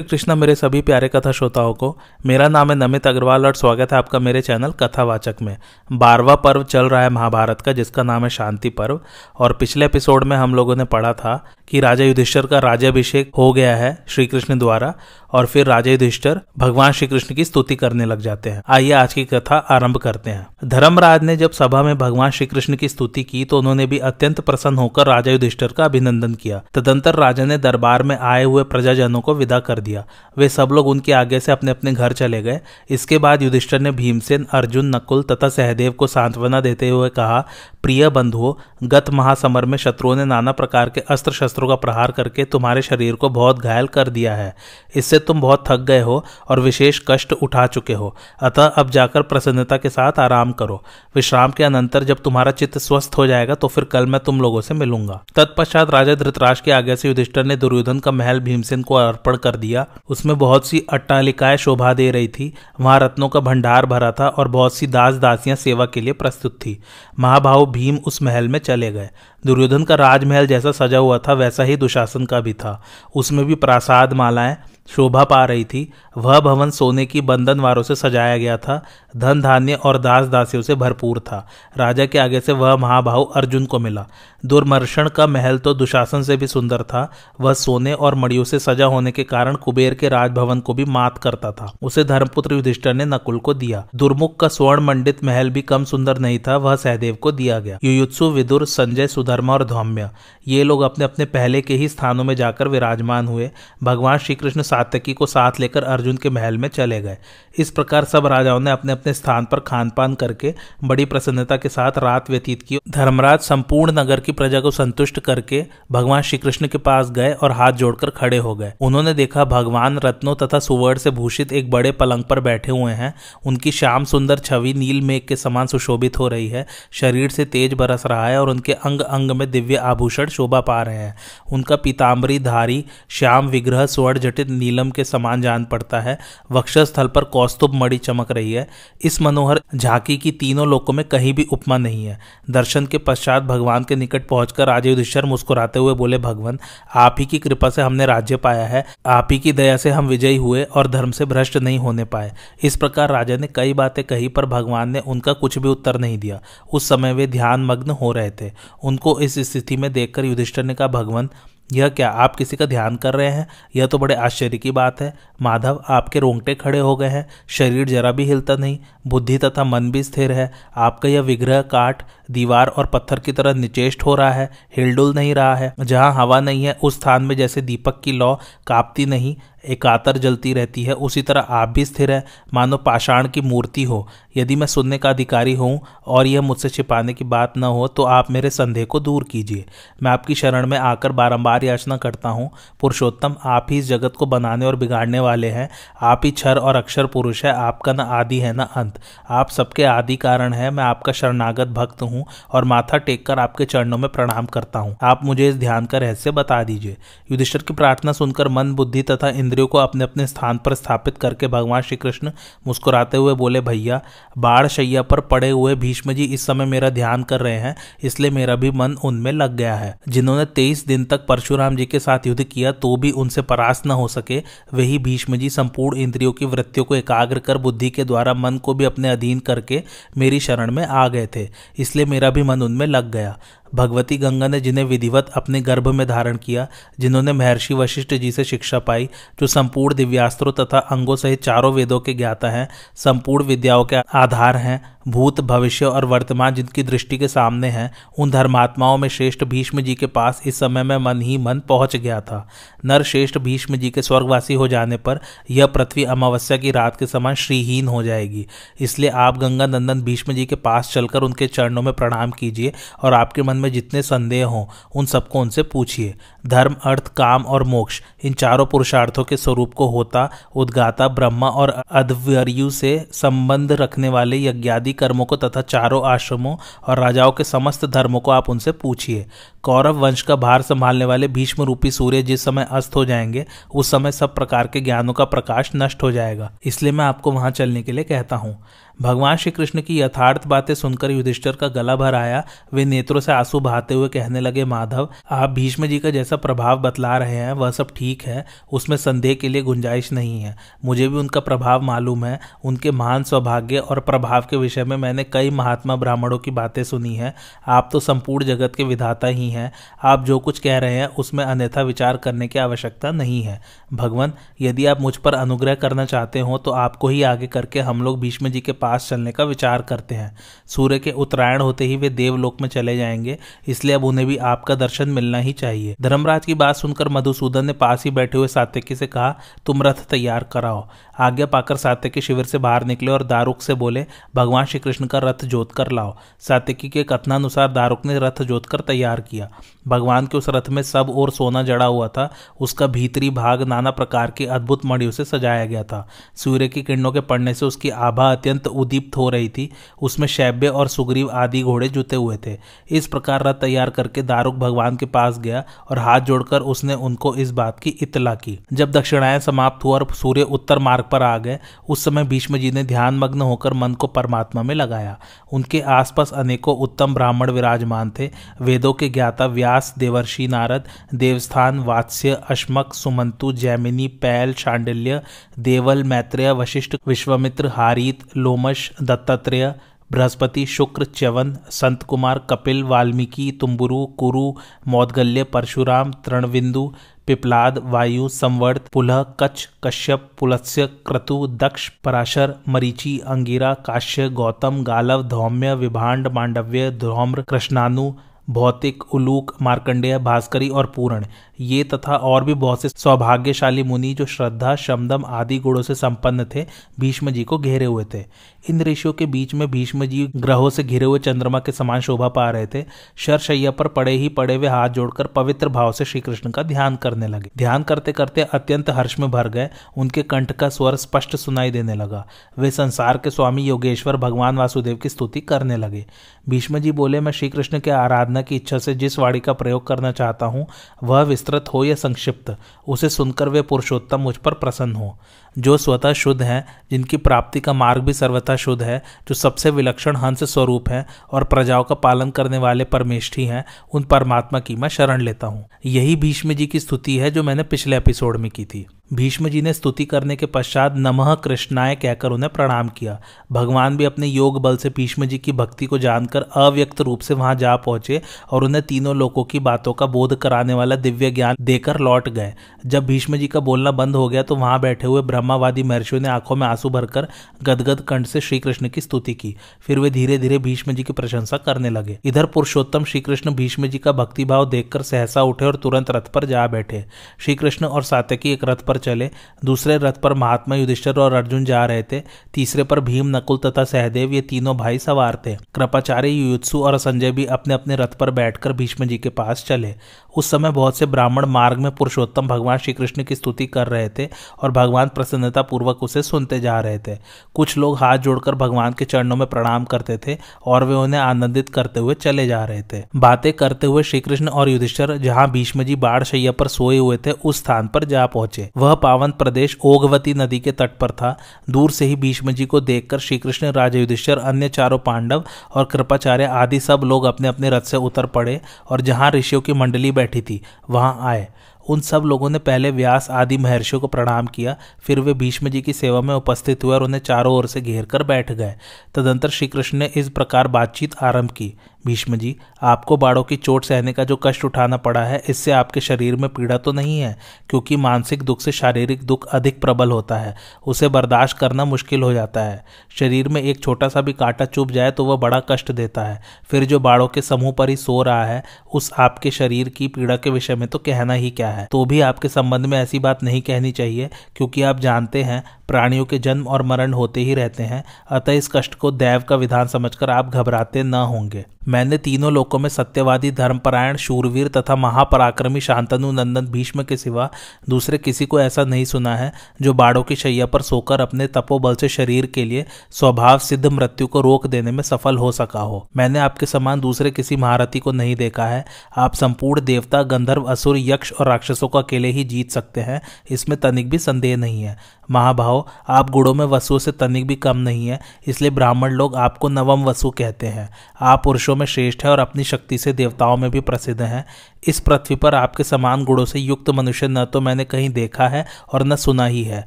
कृष्णा मेरे सभी प्यारे कथा श्रोताओं को, मेरा नाम है नमित अग्रवाल और स्वागत है आपका मेरे चैनल कथावाचक में। बारवा पर्व चल रहा है महाभारत का, जिसका नाम है शांति पर्व, और पिछले एपिसोड में हम लोगों ने पढ़ा था कि राजा युधिष्ठर का राज्याभिषेक हो गया है श्री कृष्ण द्वारा और फिर राजा युधिष्ठर भगवान श्री कृष्ण की स्तुति करने लग जाते हैं। आइए आज की कथा आरंभ करते हैं। धर्मराज ने जब सभा में भगवान श्री कृष्ण की स्तुति की तो उन्होंने भी अत्यंत प्रसन्न होकर राजा युधिष्ठर का अभिनंदन किया। तदंतर राजा ने दरबार में आए हुए प्रजाजनों को विदा कर दिया। वे सब लोग उनके आगे से अपने अपने घर चले गए। इसके बाद युधिष्ठर ने भीमसेन, अर्जुन, नकुल तथा सहदेव को सांत्वना देते हुए कहा, प्रिय बंधुओं, गत महासमर में शत्रुओं ने नाना प्रकार के अस्त्र शस्त्रों का प्रहार करके तुम्हारे शरीर को बहुत घायल कर दिया है। इससे तुम बहुत थक गए हो और विशेष कष्ट उठा चुके हो। अतः अब जाकर प्रसन्नता के साथ आराम करो। विश्राम के अनंतर जब तुम्हारा चित्त स्वस्थ हो जाएगा तो फिर कल मैं तुम लोगों से मिलूँगा। तत्पश्चात राजा धृतराज के आगे से युधिष्ठर ने दुर्योधन का महल भीमसेन को अर्पण कर दिया। उसमें बहुत सी अट्टालिकाएँ शोभा दे रही थी। वहाँ रत्नों का भंडार भरा था और बहुत सी दास दासियाँ सेवा के लिए प्रस्तुत थी। महाभाव भीम उस महल में चले गए। दुर्योधन का राजमहल जैसा सजा हुआ था, वैसा ही दुशासन का भी था। उसमें भी प्रासाद मालाएँ शोभा पा रही थी। वह भवन सोने की बंधनवारों से सजाया गया था। धन धान्य और दास दासियों से भरपूर था। राजा के आगे से वह महाभाव अर्जुन को मिला। दुर्मर्षण का महल तो दुशासन से भी सुंदर था। वह सोने और मड़ियों से सजा होने के कारण कुबेर के राजभवन को भी मात करता था। उसे धर्मपुत्र युधिष्ठर ने नकुल को दिया। दुर्मुख का स्वर्ण मंडित महल भी कम सुंदर नहीं था। वह सहदेव को दिया गया। युयुत्सु, विदुर, संजय, सुधर्मा और धौम्य। ये लोग अपने अपने पहले के ही स्थानों में जाकर विराजमान हुए। भगवान श्री सात्यकी को साथ लेकर अर्जुन के महल में चले गए। इस प्रकार सब राजाओं ने अपने अपने स्थान पर खान पान करके बड़ी प्रसन्नता के साथ रात व्यतीत की। धर्मराज संपूर्ण नगर की प्रजा को संतुष्ट करके भगवान श्री कृष्ण के पास गए और हाथ जोड़कर खड़े हो गए। उन्होंने देखा भगवान रत्नों तथा सुवर्ण से भूषित एक बड़े पलंग पर बैठे हुए हैं। उनकी श्याम सुंदर छवि नील मेघ के समान सुशोभित हो रही है। शरीर से तेज बरस रहा है और उनके अंग अंग में दिव्य आभूषण शोभा पा रहे हैं। उनका पीताम्बरी धारी, श्याम विग्रह, स्वर्ण जटित नीलम के समान जान पड़ता है। वक्षस्थल पर कौस्तुभ मणि चमक रही है। इस मनोहर झांकी की तीनों लोकों में कहीं भी उपमा नहीं है। दर्शन के पश्चात भगवान के निकट पहुंचकर राजे मुस्कुराते हुए बोले, भगवान, आप ही की कृपा से हमने राज्य पाया है। आप ही की दया से हम विजयी हुए और धर्म से भ्रष्ट नहीं होने पाए। इस प्रकार राजा ने कई बातें कही, पर भगवान ने उनका कुछ भी उत्तर नहीं दिया। उस समय वे ध्यान मग्न हो रहे थे। उनको इस स्थिति में देखकर युधिष्ठर ने कहा, भगवान यह क्या आप किसी का ध्यान कर रहे हैं? यह तो बड़े आश्चर्य की बात है। माधव, आपके रोंगटे खड़े हो गए हैं। शरीर जरा भी हिलता नहीं। बुद्धि तथा मन भी स्थिर है। आपका यह विग्रह काट दीवार और पत्थर की तरह निचेष्ट हो रहा है। हिलडुल नहीं रहा है। जहाँ हवा नहीं है, उस स्थान में जैसे दीपक की लौ कांपती नहीं। एकातर जलती रहती है, उसी तरह आप भी स्थिर है। मानो पाषाण की मूर्ति हो। यदि मैं सुनने का अधिकारी हूँ और यह मुझसे छिपाने की बात न हो तो आप मेरे संदेह को दूर कीजिए। मैं आपकी शरण में आकर बारंबार याचना करता हूँ। पुरुषोत्तम, आप ही इस जगत को बनाने और बिगाड़ने वाले हैं। आप ही क्षर और अक्षर पुरुष है, आपका न आदि है, न अंत। आप सबके आदि कारण है, मैं आपका शरणागत भक्त हूँ और माथा टेक कर आपके चरणों में प्रणाम करता हूँ। आप मुझे इस ध्यान का रहस्य बता दीजिए। युधिष्ठर की प्रार्थना सुनकर मन, बुद्धि तथा इंद्रियों को अपने अपने स्थान पर स्थापित करके भगवान श्री कृष्ण मुस्कुराते हुए बोले, भैया, बाढ़ शैया पर पड़े हुए भीष्म जी इस समय मेरा ध्यान कर रहे हैं, इसलिए मेरा भी मन उनमें लग गया है। जिन्होंने तेईस दिन तक परशुराम जी के साथ युद्ध किया तो भी उनसे परास्त न हो सके। वही भीष्म जी संपूर्ण इंद्रियों की वृत्तियों को एकाग्र कर बुद्धि के द्वारा मन को भी अपने अधीन करके मेरी शरण में आ गए थे, इसलिए मेरा भी मन उनमें लग गया। भगवती गंगा ने जिन्हें विधिवत अपने गर्भ में धारण किया, जिन्होंने महर्षि वशिष्ठ जी से शिक्षा पाई, जो संपूर्ण दिव्यास्त्रों तथा अंगों सहित चारों वेदों के ज्ञाता हैं, संपूर्ण विद्याओं के आधार हैं भूत, भविष्य और वर्तमान जिनकी दृष्टि के सामने हैं, उन धर्मात्माओं में श्रेष्ठ भीष्म जी के पास इस समय में मन ही मन पहुँच गया था। नर श्रेष्ठ भीष्म जी के स्वर्गवासी हो जाने पर यह पृथ्वी अमावस्या की रात के समान श्रीहीन हो जाएगी। इसलिए आप गंगा नंदन भीष्म जी के पास चलकर उनके चरणों में प्रणाम कीजिए और आपके मन में जितने संदेह हों, उन सबको उनसे पूछिए। धर्म, अर्थ, काम और मोक्ष, इन चारों पुरुषार्थों के स्वरूप को होता, उद्गाता ब्रह्मा और अध्वर्यु से संबंध रखने वाले यज्ञादि कर्मों को तथा चारों आश्रमों और राजाओं के समस्त धर्मों को आप उनसे पूछिए। कौरव वंश का भार संभालने वाले भीष्म रूपी सूर्य जिस समय अस्त हो जाएँगे, उस समय सब प्रकार के ज्ञानों का प्रकाश नष्ट हो जाएगा। इसलिए मैं आपको वहाँ चलने के लिए कहता हूँ। भगवान श्री कृष्ण की यथार्थ बातें सुनकर युधिष्ठर का गला भर आया। वे नेत्रों से आँसू बहाते हुए कहने लगे, माधव, आप भीष्म जी का जैसा प्रभाव बतला रहे हैं, वह सब ठीक है। उसमें संदेह के लिए गुंजाइश नहीं है। मुझे भी उनका प्रभाव मालूम है। उनके महान सौभाग्य और प्रभाव के विषय में मैंने कई महात्मा ब्राह्मणों की बातें सुनी है। आप तो संपूर्ण जगत के विधाता ही हैं। आप जो कुछ कह रहे हैं, उसमें अन्यथा विचार करने की आवश्यकता नहीं है। भगवान, यदि आप मुझ पर अनुग्रह करना चाहते हो तो आपको ही आगे करके हम लोग भीष्म जी के पास चलने का विचार करते हैं। सूर्य के उत्तरायण होते ही वे देवलोक में चले जाएँगे, इसलिए अब उन्हें भी आपका दर्शन मिलना ही चाहिए। धर्मराज की बात सुनकर मधुसूदन ने पास ही बैठे हुए सात्यकी से कहा, तुम रथ तैयार कराओ। आज्ञा पाकर सात्यकी शिविर से बाहर निकले और दारुक से बोले, भगवान श्री कृष्ण का रथ जोत कर लाओ। सात्यकी के कथनानुसार दारुक ने रथ जोत कर तैयार किया। भगवान के उस रथ में सब और सोना जड़ा हुआ था, उसका भीतरी भाग नाना प्रकार की अद्भुत मणियों से सजाया गया था। सूर्य की किरणों के पड़ने से उसकी आभा अत्यंत उदीप्त हो रही थी। उसमें शैब्य और सुग्रीव आदि घोड़े जुते हुए थे। इस प्रकार रथ तैयार करके दारुक भगवान के पास गया और हाथ जोड़कर उसने उनको इस बात की इतला की। जब दक्षिणायन समाप्त हुआ और सूर्य उत्तर मार्ग पर आ गए, उस समय भीष्म जी ने ध्यान मग्न होकर मन को परमात्मा में लगाया। उनके आसपास अनेकों उत्तम ब्राह्मण विराजमान थे। वेदों के ज्ञाता व्यास, देवर्षि नारद, देवस्थान, वात्स्य, अश्मक, सुमंतु, जैमिनी, पैल, शांडिल्य, देवल, मैत्रेय, वशिष्ठ, विश्वमित्र, हारीत लोमश दत्तात्रेय, बृहस्पति शुक्र, च्यवन संत कुमार कपिल, वाल्मीकि, तुम्बुरु, कुरु, मौदगल्य, परशुराम, तृणविंदु, पिपलाद, वायु, संवर्त, पुलह, कच्छ, कश्यप, पुलत्स्य, क्रतु, दक्ष, पराशर, मरीचि, अंगिरा, काश्य, गौतम, गालव, धौम्य, विभांड, मांडव्य ध्रौम्र कृष्णानु, भौतिक, उलूक, मार्कंडेय, भास्करी और पूर्ण। ये तथा और भी बहुत से सौभाग्यशाली मुनि जो श्रद्धा, शमदम आदि गुणों से संपन्न थे, भीष्म जी को घेरे हुए थे। इन ऋषियों के बीच में भीष्म जी ग्रहों से घिरे हुए चंद्रमा के समान शोभा पा रहे थे। शरशैया पर पड़े ही पड़े हुए हाथ जोड़कर पवित्र भाव से श्री कृष्ण का ध्यान करने लगे। ध्यान करते करते अत्यंत हर्ष में भर गए, उनके कंठ का स्वर स्पष्ट सुनाई देने लगा। वे संसार के स्वामी योगेश्वर, भगवान वासुदेव की स्तुति करने लगे। भीष्म जी बोले, मैं श्री कृष्ण के आराधना की इच्छा से जिस वाणी का प्रयोग करना चाहता हूँ, वह विस्तृत हो या संक्षिप्त उसे सुनकर वे पुरुषोत्तम मुझ पर प्रसन्न हो। जो स्वतः शुद्ध हैं, जिनकी प्राप्ति का मार्ग भी सर्वथा शुद्ध है, जो सबसे विलक्षण हंस स्वरूप है और प्रजाओं का पालन करने वाले परमेष्ठी हैं, उन परमात्मा की मैं शरण लेता हूँ। यही भीष्म जी की स्तुति है जो मैंने पिछले एपिसोड में की थी। भीष्म जी ने स्तुति करने के पश्चात नमः कृष्णाय कहकर उन्हें प्रणाम किया। भगवान भी अपने योग बल से भीष्म जी की भक्ति को जानकर अव्यक्त रूप से वहाँ जा पहुँचे और उन्हें तीनों लोगों की बातों का बोध कराने वाला दिव्य ज्ञान देकर लौट गए। जब भीष्म जी का बोलना बंद हो गया तो वहाँ बैठे हुए ब्रह्मावादी महर्षियों ने आँखों में आँसू भरकर गदगद कंठ से श्री कृष्ण की स्तुति की। फिर वे धीरे धीरे भीष्म जी की प्रशंसा करने लगे। इधर पुरुषोत्तम श्री कृष्ण भीष्म जी का भक्तिभाव देखकर सहसा उठे और तुरंत रथ पर जा बैठे। श्री कृष्ण और सात्यकी एक रथ पर चले। दूसरे रथ पर महात्मा युधिष्ठर और अर्जुन जा रहे थे। तीसरे पर भीम, नकुल तथा सहदेव ये तीनों भाई सवार थे। कृपाचार्य युयुत्सु और संजय भी अपने अपने रथ पर बैठकर भीष्म जी के पास चले। उस समय बहुत से ब्राह्मण मार्ग में पुरुषोत्तम भगवान श्री कृष्ण की स्तुति कर रहे थे और भगवान प्रसन्नता पूर्वक उसे सुनते जा रहे थे। कुछ लोग हाथ जोड़कर भगवान के चरणों में प्रणाम करते थे और वे उन्हें आनंदित करते हुए चले जा रहे थे। बातें करते हुए श्री कृष्ण और युधिष्ठर जहाँ भीष्म जी बाढ़ शैया पर सोए हुए थे, उस स्थान पर जा पहुँचे। वह पावन प्रदेश ओगवती नदी के तट पर था। दूर से ही भीष्म जी को देखकर श्री कृष्ण राजा युधिष्ठर अन्य चारों पांडव और कृपाचार्य आदि सब लोग अपने अपने रथ से उतर पड़े और जहाँ ऋषियों की मंडली बैठी थी, वहाँ आए। उन सब लोगों ने पहले व्यास आदि महर्षियों को प्रणाम किया, फिर वे भीष्म जी की सेवा में उपस्थित हुए और उन्हें चारों ओर से घेर कर बैठ गए। तदंतर श्रीकृष्ण ने इस प्रकार बातचीत आरंभ की। भीष्म जी, आपको बाड़ों की चोट सहने का जो कष्ट उठाना पड़ा है, इससे आपके शरीर में पीड़ा तो नहीं है, क्योंकि मानसिक दुख से शारीरिक दुख अधिक प्रबल होता है, उसे बर्दाश्त करना मुश्किल हो जाता है। शरीर में एक छोटा सा भी कांटा चुभ जाए तो वह बड़ा कष्ट देता है, फिर जो बाड़ों के समूह पर ही सो रहा है, उस आपके शरीर की पीड़ा के विषय में तो कहना ही क्या है। तो भी आपके संबंध में ऐसी बात नहीं कहनी चाहिए, क्योंकि आप जानते हैं, प्राणियों के जन्म और मरण होते ही रहते हैं, अतः इस कष्ट को दैव का विधान समझकर आप घबराते न होंगे। मैंने तीनों लोकों में सत्यवादी, धर्मपरायण, शूरवीर तथा महापराक्रमी शांतनु, नंदन, भीष्म के सिवा दूसरे किसी को ऐसा नहीं सुना है जो बाड़ों की शैया पर सोकर अपने तपोबल से शरीर के लिए स्वभाव सिद्ध मृत्यु को रोक देने में सफल हो सका हो। मैंने आपके समान दूसरे किसी महारथी को नहीं देखा है। आप संपूर्ण देवता, गंधर्व, असुर, यक्ष और राक्षसों को अकेले ही जीत सकते हैं। इसमें तनिक भी संदेह नहीं है। महाभाव, आप गुणों में वसुओं से तनिक भी कम नहीं है। इसलिए ब्राह्मण लोग आपको नवम वसु कहते हैं। आप पुरुषों में श्रेष्ठ है और अपनी शक्ति से देवताओं में भी प्रसिद्ध हैं। इस पृथ्वी पर आपके समान गुणों से युक्त मनुष्य न तो मैंने कहीं देखा है और न सुना ही है।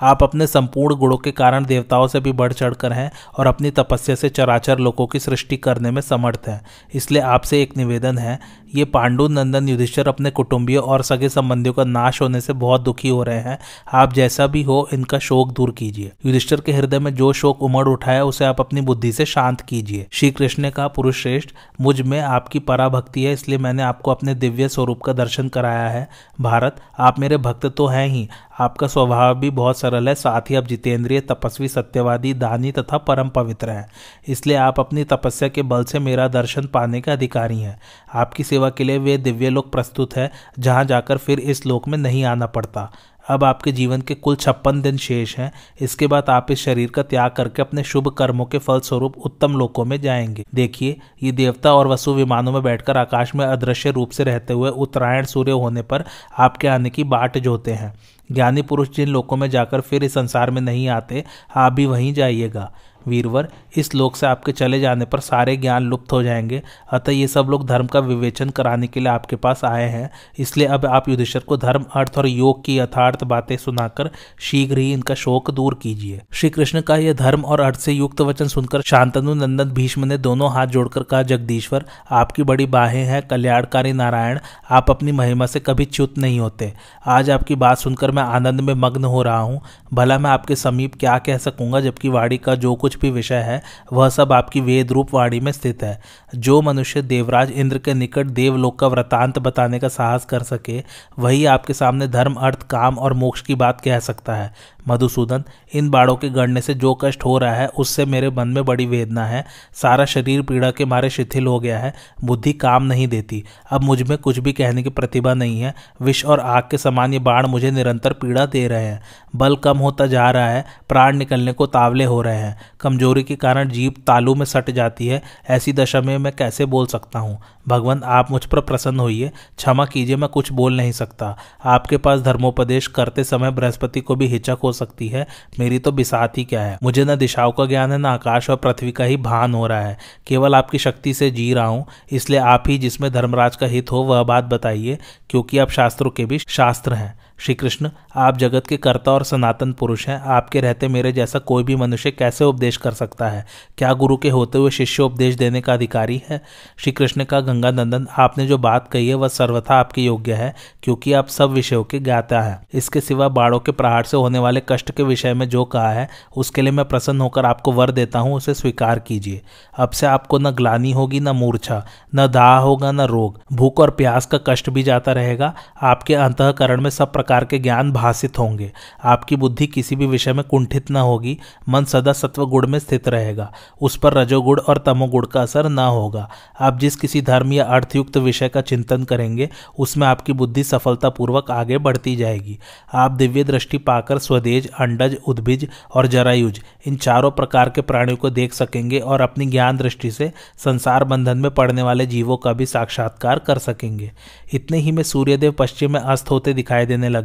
आप अपने संपूर्ण गुणों के कारण देवताओं से भी बढ़ चढ़कर हैं और अपनी तपस्या से चराचर लोगों की सृष्टि करने में समर्थ हैं। इसलिए आपसे एक निवेदन है, ये पांडु नंदन युधिष्ठर अपने कुटुंबियों और सगे संबंधियों का नाश होने से बहुत दुखी हो रहे हैं। आप जैसा भी हो, इनका शोक दूर कीजिए। युधिष्ठर के हृदय में जो शोक उमड़ उठा है उसे आप अपनी बुद्धि से शांत कीजिए। श्री कृष्ण ने कहा पुरुष श्रेष्ठ मुझमें आपकी पराभक्ति है, इसलिए मैंने आपको अपने दिव्य स्वरूप का दर्शन कराया है। भारत, आप मेरे भक्त तो हैं ही आपका स्वभाव भी बहुत सरल है। साथ ही आप जितेंद्रिय, तपस्वी, सत्यवादी, दानी तथा परम पवित्र हैं। इसलिए आप अपनी तपस्या के बल से मेरा दर्शन पाने के अधिकारी हैं। आपकी सेवा के लिए वे दिव्य लोक प्रस्तुत है, जहाँ जाकर फिर इस लोक में नहीं आना पड़ता। अब आपके जीवन के कुल छप्पन दिन शेष हैं। इसके बाद आप इस शरीर का त्याग करके अपने शुभ कर्मों के फल स्वरूप उत्तम लोकों में जाएँगे। देखिए, ये देवता और वसु विमानों में बैठकर आकाश में अदृश्य रूप से रहते हुए उत्तरायण सूर्य होने पर आपके आने की बाट जोते हैं। ज्ञानी पुरुष जिन लोकों में जाकर फिर इस संसार में नहीं आते, आप भी वहीं जाइएगा। वीरवर इस लोक से आपके चले जाने पर सारे ज्ञान लुप्त हो जाएँगे। अतः ये सब लोग धर्म का विवेचन कराने के लिए आपके पास आए हैं। इसलिए अब आप युधिष्ठर को धर्म, अर्थ और योग की यथार्थ बातें सुनाकर शीघ्र ही इनका शोक दूर कीजिए। श्री कृष्ण का यह धर्म और अर्थ से युक्त वचन सुनकर शांतनु नंदन भीष्म ने दोनों हाथ जोड़कर कहा, जगदीश्वर, आपकी बड़ी बाहें हैं, कल्याणकारी नारायण, आप अपनी महिमा से कभी च्युत नहीं होते। आज आपकी बात सुनकर मैं आनंद में मग्न हो रहा हूँ। भला मैं आपके समीप क्या कह सकूँगा, जबकि वाणी का जो कुछ भी विषय है वह सब आपकी वेद रूप वाणी में स्थित है। जो मनुष्य देवराज इंद्र के निकट देवलोक का व्रतांत बताने का साहस कर सके, वही आपके सामने धर्म, अर्थ, काम और मोक्ष की बात कह सकता है। मधुसूदन, इन बाड़ों के गढ़ने से जो कष्ट हो रहा है, उससे मेरे मन में बड़ी वेदना है। सारा शरीर पीड़ा के मारे शिथिल हो गया है, बुद्धि काम नहीं देती। अब मुझमें कुछ भी कहने की प्रतिभा नहीं है। विष और आग के समान ये बाण मुझे निरंतर पीड़ा दे रहे हैं। बल कम होता जा रहा है, प्राण निकलने को तावले हो रहे हैं। कमज़ोरी के कारण जीप तालू में सट जाती है, ऐसी दशा में मैं कैसे बोल सकता हूँ? भगवान, आप मुझ पर प्रसन्न होइए। क्षमा कीजिए, मैं कुछ बोल नहीं सकता। आपके पास धर्मोपदेश करते समय बृहस्पति को भी हिचक हो सकती है। मेरी तो बिसात ही क्या है? मुझे न दिशाओं का ज्ञान है, न आकाश और पृथ्वी का ही भान हो रहा है। केवल आपकी शक्ति से जी रहा हूँ, इसलिए आप ही जिसमें धर्मराज का हित हो, वह बात बताइए, क्योंकि आप शास्त्रों के भी शास्त्र हैं। श्री कृष्ण आप जगत के कर्ता और सनातन पुरुष हैं। आपके रहते मेरे जैसा कोई भी मनुष्य कैसे उपदेश कर सकता है? क्या गुरु के होते हुए शिष्य उपदेश देने का अधिकारी है? श्री कृष्ण का गंगा नंदन आपने जो बात कही है, वह सर्वथा आपके योग्य है, क्योंकि आप सब विषयों के ज्ञाता है। इसके सिवा बाड़ों के प्रहार से होने वाले कष्ट के विषय में जो कहा है, उसके लिए मैं प्रसन्न होकर आपको वर देता हूँ, उसे स्वीकार कीजिए। अब से आपको न ग्लानी होगी, न मूर्छा, न दाह होगा, न रोग। भूख और प्यास का कष्ट भी जाता रहेगा। आपके अंतकरण में सब प्रकार के ज्ञान भाषित होंगे। आपकी बुद्धि किसी भी विषय में कुंठित न होगी, मन सदा सत्व गुण में स्थित रहेगा, उस पर रजोगुण और तमोगुण का असर न होगा। आप जिस किसी धर्म या अर्थयुक्त विषय का चिंतन करेंगे, उसमें आपकी बुद्धि सफलतापूर्वक आगे बढ़ती जाएगी। आप दिव्य दृष्टि पाकर स्वदेज, अंडज, उद्भिज और जरायुज, इन चारों प्रकार के प्राणियों को देख सकेंगे और अपनी ज्ञान दृष्टि से संसार बंधन में पड़ने वाले जीवों का भी साक्षात्कार कर सकेंगे। इतने ही में सूर्यदेव पश्चिम में अस्त होते दिखाई देने लगे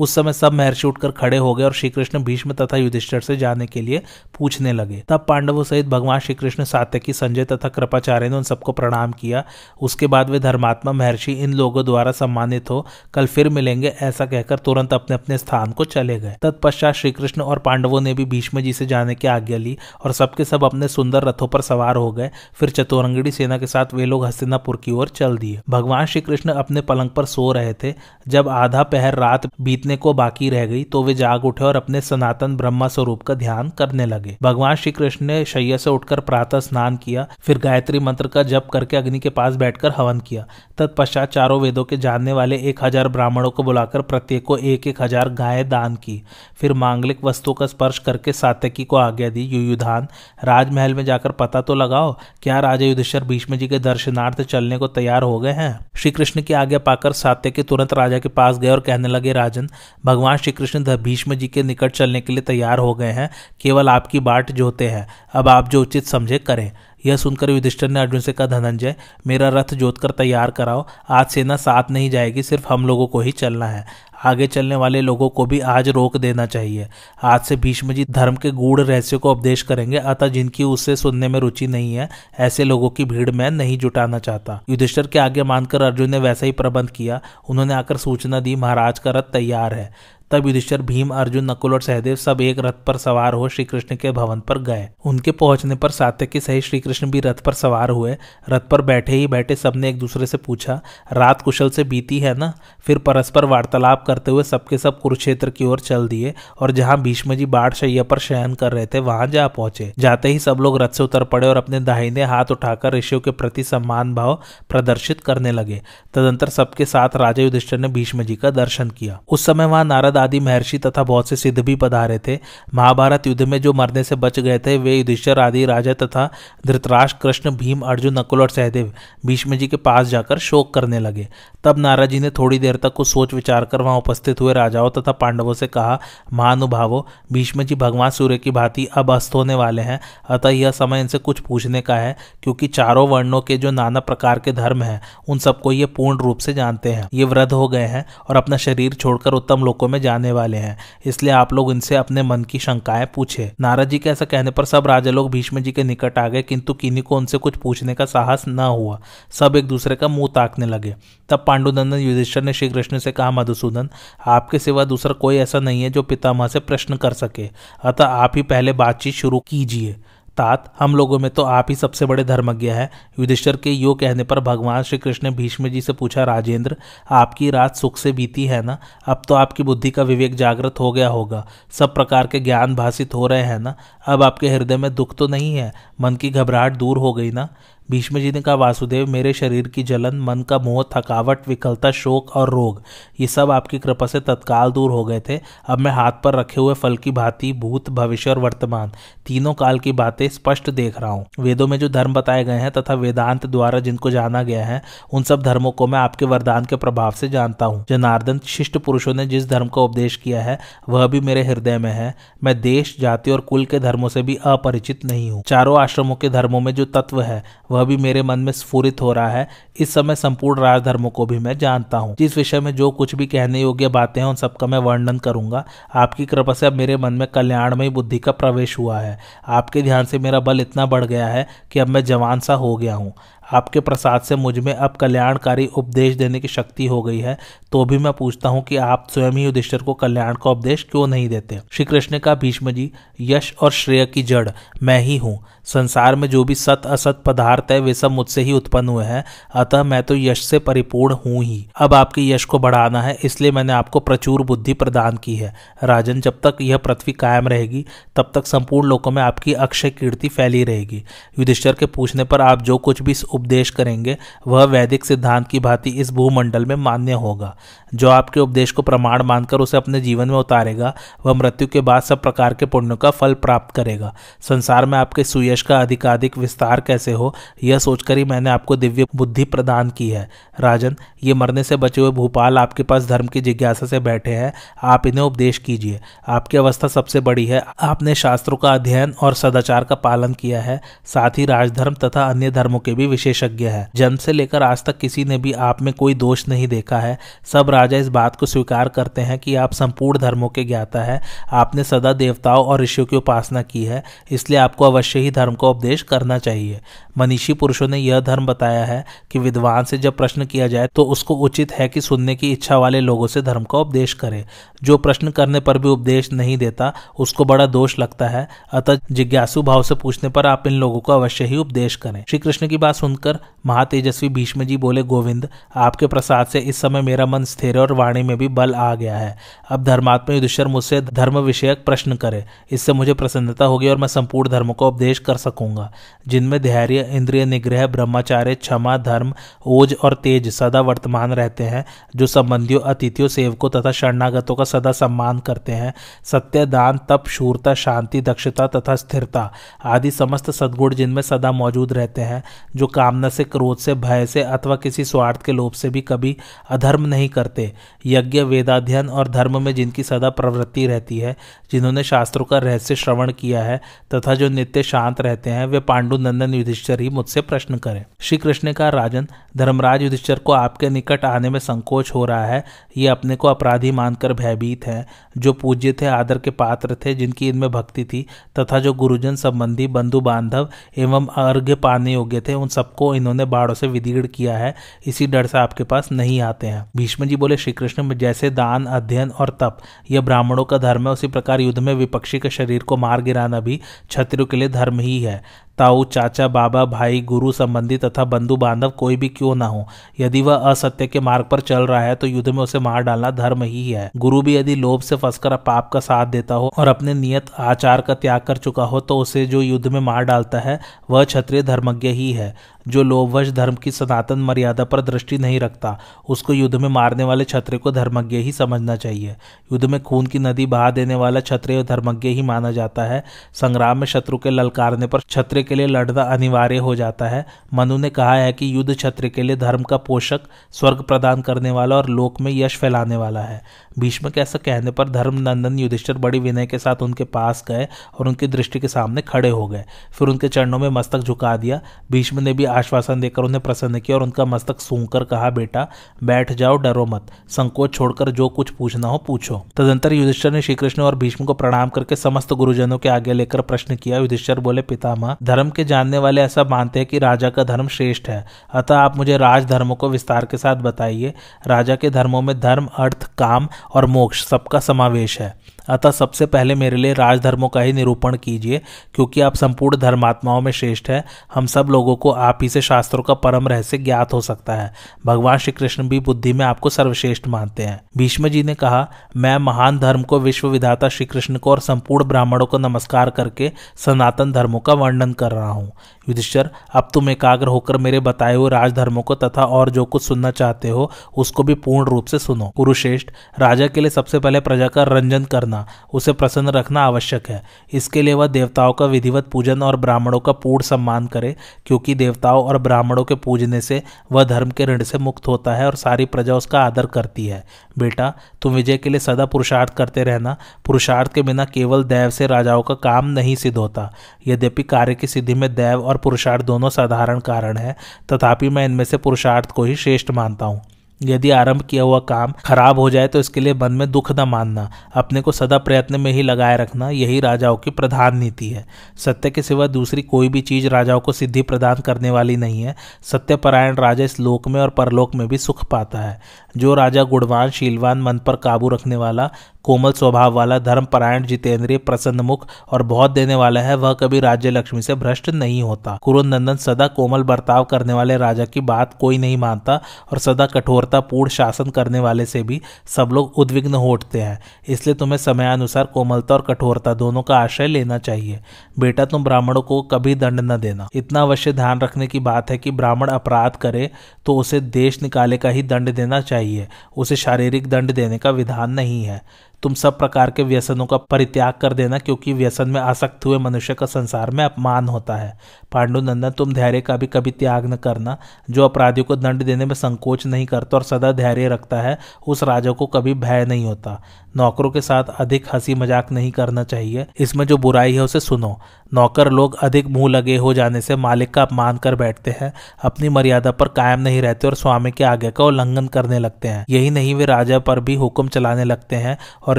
उस समय सब महर्षि उठकर खड़े हो गए और श्रीकृष्ण भीष्म तथा युधिष्ठर से जाने के लिए पूछने लगे। तब पांडवों सहित भगवान श्रीकृष्ण, सात्यकी, संजय तथा कृपाचार्य ने उन सबको प्रणाम किया। उसके बाद वे धर्मात्मा, महर्षि, इन लोगों द्वारा सम्मानित हो, कल फिर मिलेंगे, ऐसा कहकर तुरंत अपने अपने स्थान को चले गए। तत्पश्चात श्रीकृष्ण और पांडवों ने भी भीष्म जी से जाने की आज्ञा ली और सबके सब अपने सुंदर रथों पर सवार हो गए। फिर चतुरंगड़ी सेना के साथ वे लोग हस्तिनापुर की ओर चल दिए। भगवान श्री कृष्ण अपने पलंग पर सो रहे थे। जब आधा पहर रात रात बीतने को बाकी रह गई तो वे जाग उठे और अपने सनातन ब्रह्मा स्वरूप का ध्यान करने लगे। भगवान श्री कृष्ण ने शैया से उठकर प्रातः स्नान किया, फिर गायत्री मंत्र का जप करके अग्नि के पास बैठकर हवन किया। तत्पश्चात चारों वेदों के जानने वाले एक हज़ार ब्राह्मणों को बुलाकर प्रत्येक को एक एक हज़ार गाय दान की। फिर मांगलिक वस्तुओं का स्पर्श करके सात्यकी को आज्ञा दी, युयुधान, राजमहल में जाकर पता तो लगाओ, क्या राजा युधिष्ठर भीष्म जी के दर्शनार्थ चलने को तैयार हो गए हैं? श्री कृष्ण की आज्ञा पाकर सात्यकी तुरंत राजा के पास गए और कहने लगे राजन, भगवान श्री कृष्ण भीष्म जी के निकट चलने के लिए तैयार हो गए हैं, केवल आपकी बाट जोते हैं, अब आप जो उचित समझे करें। यह सुनकर युधिष्ठर ने अर्जुन से कहा, धनंजय, मेरा रथ जोत कर तैयार कराओ, आज सेना साथ नहीं जाएगी, सिर्फ़ हम लोगों को ही चलना है। आगे चलने वाले लोगों को भी आज रोक देना चाहिए। आज से भीष्म जी धर्म के गूढ़ रहस्य को उपदेश करेंगे, अतः जिनकी उससे सुनने में रुचि नहीं है, ऐसे लोगों की भीड़ में नहीं जुटाना चाहता। युधिष्ठर के आगे मानकर अर्जुन ने वैसा ही प्रबंध किया। उन्होंने आकर सूचना दी, महाराज का रथ तैयार है। तब युधिष्ठर, भीम, अर्जुन, नकुल और सहदेव सब एक रथ पर सवार हो श्री कृष्ण के भवन पर गए। उनके पहुँचने पर सात्यकी सहित श्री कृष्ण भी रथ पर सवार हुए। रथ पर बैठे ही बैठे सबने एक दूसरे से पूछा, रात कुशल से बीती है ना? फिर परस्पर वार्तालाप करते हुए सबके सब कुरुक्षेत्र की ओर चल दिए और जहाँ भीष्म जी बाढ़ शैया पर शयन कर रहे थे, वहाँ जा पहुँचे। जाते ही सब लोग रथ से उतर पड़े और अपने दाहिने हाथ उठाकर ऋषियों के प्रति सम्मान भाव प्रदर्शित करने लगे। तदंतर सबके साथ राजा युधिष्ठर ने भीष्म जी का दर्शन किया। उस समय वहाँ नारद आदि महर्षि तथा बहुत से सिद्ध भी पधारे थे। महाभारत युद्ध में जो मरने से बच गए थे, वे युधिष्ठर आदि राजा तथा धृतराष्ट्र कृष्ण, भीम, अर्जुन, नकुल और सहदेव भीष्म जी के पास जाकर शोक करने लगे। तब नारद जी ने थोड़ी देर तक कुछ सोच विचार कर वहाँ उपस्थित हुए राजाओं तथा पांडवों से कहा, महानुभावो भीष्म जी भगवान सूर्य की भांति अब अस्त होने वाले हैं, अतः यह समय इनसे कुछ पूछने का है, क्योंकि चारों वर्णों के जो नाना प्रकार के धर्म हैं, उन सबको ये पूर्ण रूप से जानते हैं। ये वृद्ध हो गए हैं और अपना शरीर छोड़कर उत्तम लोकों में जाने वाले हैं। इसलिए आप लोग इनसे अपने मन की शंकाएँ पूछे। नारद जी के ऐसा कहने पर सब राजा लोग भीष्म जी के निकट आ गए, किंतु किन्हीं को उनसे कुछ पूछने का साहस न हुआ। सब एक दूसरे का मुँह ताकने लगे। तब पांडुनंदन युधिष्ठर ने श्री कृष्ण से कहा, मधुसूदन, आपके सिवा दूसरा कोई ऐसा नहीं है जो पितामह से प्रश्न कर सके। अतः आप ही पहले बातचीत शुरू कीजिए। तात हम लोगों में तो आप ही सबसे बड़े धर्मज्ञ हैं। युधिष्ठर के यो कहने पर भगवान श्री कृष्ण ने भीष्म जी से पूछा, राजेंद्र, आपकी रात सुख से बीती है ना? अब तो आपकी बुद्धि का विवेक जागृत हो गया होगा। सब प्रकार के ज्ञान भाषित हो रहे हैं ना? अब आपके हृदय में दुख तो नहीं है? मन की घबराहट दूर हो गई ना? भीष्म जी ने कहा, वासुदेव, मेरे शरीर की जलन, मन का मोह, थकावट, विकलता, शोक और रोग, ये सब आपकी कृपा से तत्काल दूर हो गए थे। अब मैं हाथ पर रखे हुए फल की भांति, भूत, भविष्य और वर्तमान, तीनों काल की बातें स्पष्ट देख रहा हूँ। वेदों में जो धर्म बताए गए हैं तथा वेदांत द्वारा जिनको जाना गया है, उन सब धर्मों को मैं आपके वरदान के प्रभाव से जानता हूँ। जनार्दन, शिष्ट पुरुषों ने जिस धर्म का उपदेश किया है, वह भी मेरे हृदय में है। मैं देश, जाति और कुल के धर्मों से भी अपरिचित नहीं हूँ। चारों आश्रमों के धर्मों में जो तत्व है वह भी मेरे मन में स्फूरित हो रहा है। इस समय संपूर्ण राजधर्मों को भी मैं जानता हूँ। जिस विषय में जो कुछ भी कहने योग्य बातें हैं, उन सबका मैं वर्णन करूँगा। आपकी कृपा से अब मेरे मन में कल्याणमय बुद्धि का प्रवेश हुआ है। आपके ध्यान से मेरा बल इतना बढ़ गया है कि अब मैं जवान सा हो गया हूँ। आपके प्रसाद से मुझमें अब कल्याणकारी उपदेश देने की शक्ति हो गई है तो भी मैं पूछता हूँ कि आप स्वयं ही युधिष्ठर को कल्याण का उपदेश क्यों नहीं देते? श्री कृष्ण का भीष्म जी, यश और श्रेय की जड़, मैं ही हूँ। संसार में जो भी सत असत पदार्थ है, वे सब मुझसे ही उत्पन्न हुए हैं, अतः मैं तो यश से परिपूर्ण हूँ ही। अब आपके यश को बढ़ाना है, इसलिए मैंने आपको प्रचुर बुद्धि प्रदान की है। राजन, जब तक यह पृथ्वी कायम रहेगी, तब तक संपूर्ण लोकों में आपकी अक्षय कीर्ति फैली रहेगी। युधिष्ठर के पूछने पर आप जो कुछ भी उपदेश करेंगे, वह वैदिक सिद्धांत की भांति इस भूमंडल में मान्य होगा। जो आपके उपदेश को प्रमाण मानकर उसे अपने जीवन में उतारेगा, वह मृत्यु के बाद सब प्रकार के पुण्य का फल प्राप्त करेगा। संसार में आपके सुयश का अधिकाधिक विस्तार कैसे हो, यह सोचकर ही मैंने आपको दिव्य बुद्धि प्रदान की है। राजन, ये मरने से बचे हुए भूपाल आपके पास धर्म की जिज्ञासा से बैठे हैं, आप इन्हें उपदेश कीजिए। आपकी अवस्था सबसे बड़ी है, आपने शास्त्रों का अध्ययन और सदाचार का पालन किया है, साथ ही राजधर्म तथा अन्य धर्मों के भी विशेषज्ञ है। जन्म से लेकर आज तक किसी ने भी आप में कोई दोष नहीं देखा है। सब राजा इस बात को स्वीकार करते हैं कि आप संपूर्ण धर्मों के ज्ञाता है। आपने सदा देवताओं और ऋषियों की उपासना की है, इसलिए आपको अवश्य ही धर्म का उपदेश करना चाहिए। मनीषी पुरुषों ने यह धर्म बताया है कि विद्वान से जब प्रश्न किया जाए तो उसको उचित है कि सुनने की इच्छा वाले लोगों से धर्म का उपदेश करे। जो प्रश्न करने पर भी उपदेश नहीं देता, उसको बड़ा दोष लगता है। अतः जिज्ञासु भाव से पूछने पर आप इन लोगों को अवश्य ही उपदेश करें। श्री कृष्ण की बात सुन सुनकर महातेजस्वी भीष्म जी बोले, गोविंद, आपके प्रसाद से इस समय मेरा मन स्थिर और वाणी में भी बल आ गया है। अब धर्मात्मा युधिष्ठर मुझसे धर्म विषयक प्रश्न करे। इससे मुझे प्रसन्नता होगी और मैं संपूर्ण धर्म को उपदेश कर सकूँगा। जिनमें धैर्य, इंद्रिय, निग्रह, ब्रह्मचार्य, क्षमा, धर्म, ओज और तेज सदा वर्तमान रहते हैं, जो संबंधियों, अतिथियों, सेवकों तथा शरणागतों का सदा सम्मान करते हैं। सत्य, दान, तप, शूरता, शांति, दक्षता तथा स्थिरता आदि समस्त सद्गुण जिनमें सदा मौजूद रहते हैं, जो कामना से क्रोध से, भय से अथवा किसी स्वार्थ के लोभ से भी कभी अधर्म नहीं करते। यज्ञ, वेदाध्ययन और धर्म में जिनकी सदा प्रवृत्ति रहती है, जिन्होंने शास्त्रों का रहस्य श्रवण किया है तथा जो नित्य शांत रहते हैं, वे पांडु नंदन युधिष्ठर ही मुझसे प्रश्न करें। श्री कृष्ण का राजन, धर्मराज युधिष्ठर को आपके निकट आने में संकोच हो रहा है, ये अपने को अपराधी मानकर भयभीत है। जो पूज्य थे, आदर के पात्र थे, जिनकी इनमें भक्ति थी, तथा जो गुरुजन संबंधी बंधु बांधव एवं अर्घ्य पाने योग्य थे, उन सबको इन्होंने बाढ़ों से विदीर्ण किया है, इसी डर से आपके पास नहीं आते हैं। भीष्म जी बोले श्री कृष्ण जैसे दान, अध्ययन और तप यह ब्राह्मणों का धर्म है, उसी प्रकार युद्ध में विपक्षी के शरीर को मार गिराना भी छत्रु के लिए धर्म ही है। ताऊ, चाचा, बाबा, भाई, गुरु संबंधी तथा बंधु बांधव कोई भी क्यों ना हो? यदि वह असत्य के मार्ग पर चल रहा है तो युद्ध में उसे मार डालना धर्म ही है। गुरु भी यदि लोभ से फंसकर पाप का साथ देता हो और अपने नियत आचार का त्याग कर चुका हो तो उसे जो युद्ध में मार डालता है, वह क्षत्रिय धर्मज्ञ ही है। जो लोभवश धर्म की सनातन मर्यादा पर दृष्टि नहीं रखता, उसको युद्ध में मारने वाले क्षत्रिय को धर्मज्ञ ही समझना चाहिए। युद्ध में खून की नदी बहा देने वाला क्षत्रिय धर्मज्ञ ही माना जाता है। संग्राम में शत्रु के ललकारने पर क्षत्रिय के लिए लड़ना अनिवार्य हो जाता है। मनु ने कहा है कि युद्ध क्षत्रिय के लिए धर्म का पोषक स्वर्ग प्रदान करने वाला और लोक में यश फैलाने वाला है। भीष्म के ऐसा कहने पर धर्म नंदन युधिष्ठिर बड़ी विनय के साथ उनके पास गए और उनकी दृष्टि के सामने खड़े हो गए। फिर उनके चरणों में मस्तक झुका दिया। भीष्म ने भी आश्वासन देकर उन्हें प्रसन्न किया और उनका मस्तक सूंघकर कहा, बेटा, बैठ जाओ, डरो मत। संकोच छोड़कर जो कुछ पूछना हो पूछो। तदंतर युधिष्ठर ने श्रीकृष्ण और भीष्म को प्रणाम करके समस्त गुरुजनों के आगे लेकर प्रश्न किया। युधिष्ठर बोले, पितामह धर्म के जानने वाले ऐसा मानते हैं कि राजा का धर्म श्रेष्ठ है। अतः आप मुझे राज धर्मों को विस्तार के साथ बताइए। राजा के धर्मों में धर्म, अर्थ, काम और मोक्ष सबका समावेश है। अतः सबसे पहले मेरे लिए राजधर्मों का ही निरूपण कीजिए, क्योंकि आप संपूर्ण धर्मात्माओं में श्रेष्ठ है। हम सब लोगों को आप ही से शास्त्रों का परम रहस्य ज्ञात हो सकता है। भगवान श्री कृष्ण भी बुद्धि में आपको सर्वश्रेष्ठ मानते हैं। भीष्म जी ने कहा, मैं महान धर्म को विश्व विधाता श्री कृष्ण को और संपूर्ण ब्राह्मणों को नमस्कार करके सनातन धर्मों का वर्णन कर रहा हूँ। युधिष्ठर, अब तुम एकाग्र होकर मेरे बताए हुए राजधर्मों को तथा और जो कुछ सुनना चाहते हो, उसको भी पूर्ण रूप से सुनो। कुरुश्रेष्ठ, राजा के लिए सबसे पहले प्रजा का रंजन करना। उसे प्रसन्न रखना आवश्यक है। इसके लिए वह देवताओं का विधिवत पूजन और ब्राह्मणों का पूर्ण सम्मान करे, क्योंकि देवताओं और ब्राह्मणों के पूजने से वह धर्म के ऋण से मुक्त होता है और सारी प्रजा उसका आदर करती है। बेटा, तुम विजय के लिए सदा पुरुषार्थ करते रहना। पुरुषार्थ के बिना केवल दैव से राजाओं का काम नहीं सिद्ध होता। यद्यपि कार्य की सिद्धि में दैव और पुरुषार्थ दोनों साधारण कारण है, तथापि मैं इनमें से पुरुषार्थ को ही श्रेष्ठ मानता हूँ। यदि आरंभ किया हुआ काम खराब हो जाए तो इसके लिए मन में दुख न मानना, अपने को सदा प्रयत्न में ही लगाए रखना यही राजाओं की प्रधान नीति है। सत्य के सिवा दूसरी कोई भी चीज़ राजाओं को सिद्धि प्रदान करने वाली नहीं है। सत्यपरायण राजा इस लोक में और परलोक में भी सुख पाता है। जो राजा गुणवान, शीलवान, मन पर काबू रखने वाला कोमल स्वभाव वाला, धर्मपरायण जितेंद्रिय प्रसन्न मुख और बहुत देने वाला है, वह कभी राज्य लक्ष्मी से भ्रष्ट नहीं होता। कुरुनंदन सदा कोमल बर्ताव करने वाले राजा की बात कोई नहीं मानता और सदा कठोरता पूर्ण शासन करने वाले से भी सब लोग उद्विग्न हो उठते हैं। इसलिए तुम्हें समयानुसार कोमलता और कठोरता दोनों का आश्रय लेना चाहिए। बेटा, तुम ब्राह्मणों को कभी दंड न देना। इतना अवश्य ध्यान रखने की बात है कि ब्राह्मण अपराध करे तो उसे देश निकाले का ही दंड देना चाहिए। उसे शारीरिक दंड देने का विधान नहीं है। तुम सब प्रकार के व्यसनों का परित्याग कर देना, क्योंकि व्यसन में आसक्त हुए मनुष्य का संसार में अपमान होता है। पांडुनंदन, तुम धैर्य का भी कभी त्याग न करना। जो अपराधियों को दंड देने में संकोच नहीं करता और सदा धैर्य रखता है, उस राजा को कभी भय नहीं होता। नौकरों के साथ अधिक हँसी मज़ाक नहीं करना चाहिए। इसमें जो बुराई है, उसे सुनो। नौकर लोग अधिक मुँह लगे हो जाने से मालिक का अपमान कर बैठते हैं, अपनी मर्यादा पर कायम नहीं रहते और स्वामी के आगे का उल्लंघन करने लगते हैं। यही नहीं, वे राजा पर भी हुक्म चलाने लगते हैं और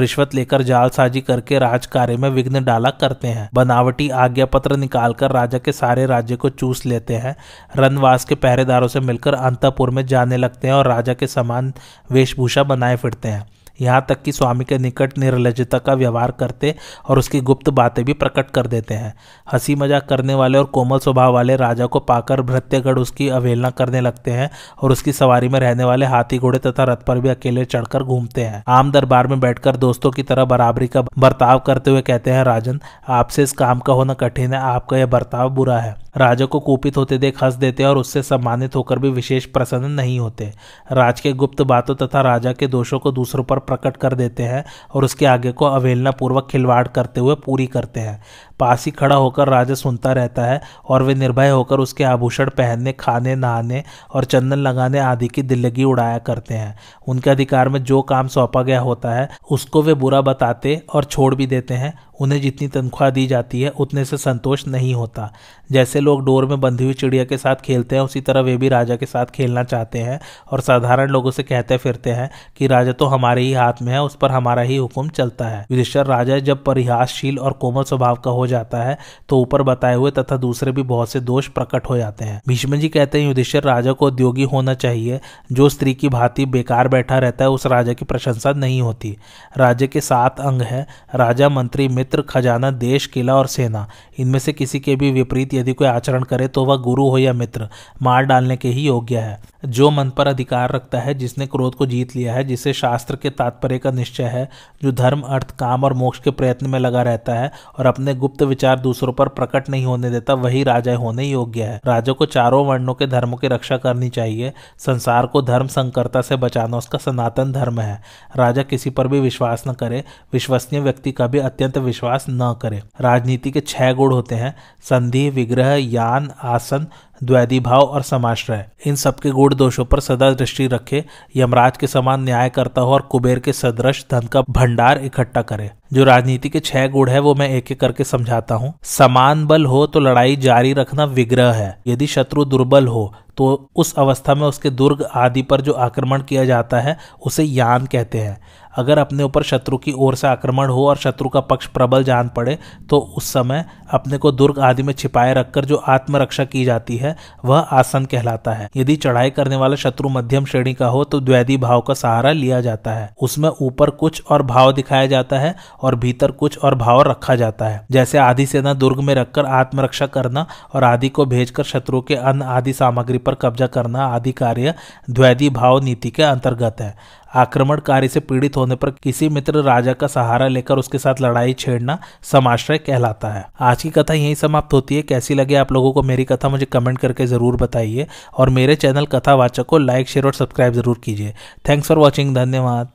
रिश्वत लेकर जालसाजी करके राज कार्य में विघ्न डाला करते हैं। बनावटी आज्ञा पत्र निकालकर राजा के सारे राज्य को चूस लेते हैं। रनवास के पहरेदारों से मिलकर अंतपुर में जाने लगते हैं और राजा के समान वेशभूषा बनाए फिरते हैं। यहाँ तक कि स्वामी के निकट निर्लजता का व्यवहार करते और उसकी गुप्त बातें भी प्रकट कर देते हैं। हँसी मज़ाक करने वाले और कोमल स्वभाव वाले राजा को पाकर भृत्यगढ़ उसकी अवहेलना करने लगते हैं और उसकी सवारी में रहने वाले हाथी घोड़े तथा रथ पर भी अकेले चढ़कर घूमते हैं। आम दरबार में बैठकर दोस्तों की तरह बराबरी का बर्ताव करते हुए कहते हैं, राजन, आपसे इस काम का होना कठिन है, आपका यह बर्ताव बुरा है राजा को कुपित होते देख हंस देते और उससे सम्मानित होकर भी विशेष प्रसन्न नहीं होते। राज के गुप्त बातों तथा राजा के दोषों को दूसरों पर प्रकट कर देते हैं और उसके आगे को अवहेलना पूर्वक खिलवाड़ करते हुए पूरी करते हैं। पास ही खड़ा होकर राजा सुनता रहता है और वे निर्भय होकर उसके आभूषण पहनने, खाने, नहाने और चंदन लगाने आदि की दिल्लगी उड़ाया करते हैं। उनके अधिकार में जो काम सौंपा गया होता है, उसको वे बुरा बताते और छोड़ भी देते हैं। उन्हें जितनी तनख्वाह दी जाती है, उतने से संतोष नहीं होता। जैसे लोग डोर में बंधी हुई चिड़िया के साथ खेलते हैं, उसी तरह वे भी राजा के साथ खेलना चाहते हैं और साधारण लोगों से कहते फिरते हैं कि राजा तो हमारे ही हाथ में है, उस पर हमारा ही हुक्म चलता है। युधिष्ठर, राजा जब परिहासशील और कोमल स्वभाव का हो जाता है तो ऊपर बताए हुए तथा दूसरे भी बहुत से दोष प्रकट हो जाते हैं। भीष्म जी कहते हैं, युधिष्ठर, राजा को उद्योगी होना चाहिए। जो स्त्री की भांति बेकार बैठा रहता है, उस राजा की प्रशंसा नहीं होती। राज्य के सात अंग है। राजा, मंत्री, मित्र, खजाना, देश, किला और सेना। इनमें से किसी के भी विपरीत यदि कोई आचरण करे तो वह गुरु हो या मित्र। मार डालने के ही योग्य है। जो मन पर अधिकार रखता है, जिसने क्रोध को जीत लिया है, जिसे शास्त्र के तात्पर्य का निश्चय है, जो धर्म, अर्थ, काम और मोक्ष के प्रयत्न में लगा रहता है, और अपने गुप्त विचार दूसरों पर प्रकट नहीं होने देता, वही राजा होने योग्य है। राजा को चारों वर्णों के धर्मों की रक्षा करनी चाहिए। संसार को धर्म संकरता से बचाना उसका सनातन धर्म है। राजा किसी पर भी विश्वास न करे, विश्वसनीय व्यक्ति का भी अत्यंत विश्वास न करे। राजनीति के छह गुण होते हैं, संधि, विग्रह, यान, आसन द्वैदी भाव और समाश्रय। इन सबके गुण दोषों पर सदा दृष्टि रखे, यमराज के समान न्याय करता हो और कुबेर के सदृश धन का भंडार इकट्ठा करे। जो राजनीति के छह गुण है, वो मैं एक एक करके समझाता हूँ। समान बल हो तो लड़ाई जारी रखना विग्रह है। यदि शत्रु दुर्बल हो तो उस अवस्था में उसके दुर्ग आदि पर जो आक्रमण किया जाता है, उसे यान कहते हैं। अगर अपने ऊपर शत्रु की ओर से आक्रमण हो और शत्रु का पक्ष प्रबल जान पड़े तो उस समय अपने को दुर्ग आदि में छिपाए रखकर जो आत्मरक्षा की जाती है, वह आसन कहलाता है। यदि चढ़ाई करने वाला शत्रु मध्यम श्रेणी का हो तो द्वैदी भाव का सहारा लिया जाता है। उसमें ऊपर कुछ और भाव दिखाया जाता है और भीतर कुछ और भाव रखा जाता है। जैसे आधी सेना दुर्ग में रखकर आत्मरक्षा करना और आदि को भेजकर शत्रु के अन्न आदि सामग्री पर कब्जा करना आदि कार्य द्वैधी भाव नीति के अंतर्गत है। आक्रमणकारी से पीड़ित होने पर किसी मित्र राजा का सहारा लेकर उसके साथ लड़ाई छेड़ना समाश्रय कहलाता है। आज की कथा यही समाप्त होती है। कैसी लगे आप लोगों को मेरी कथा, मुझे कमेंट करके ज़रूर बताइए। और मेरे चैनल कथावाचक को लाइक, शेयर और सब्सक्राइब ज़रूर कीजिए। थैंक्स फॉर वॉचिंग, धन्यवाद।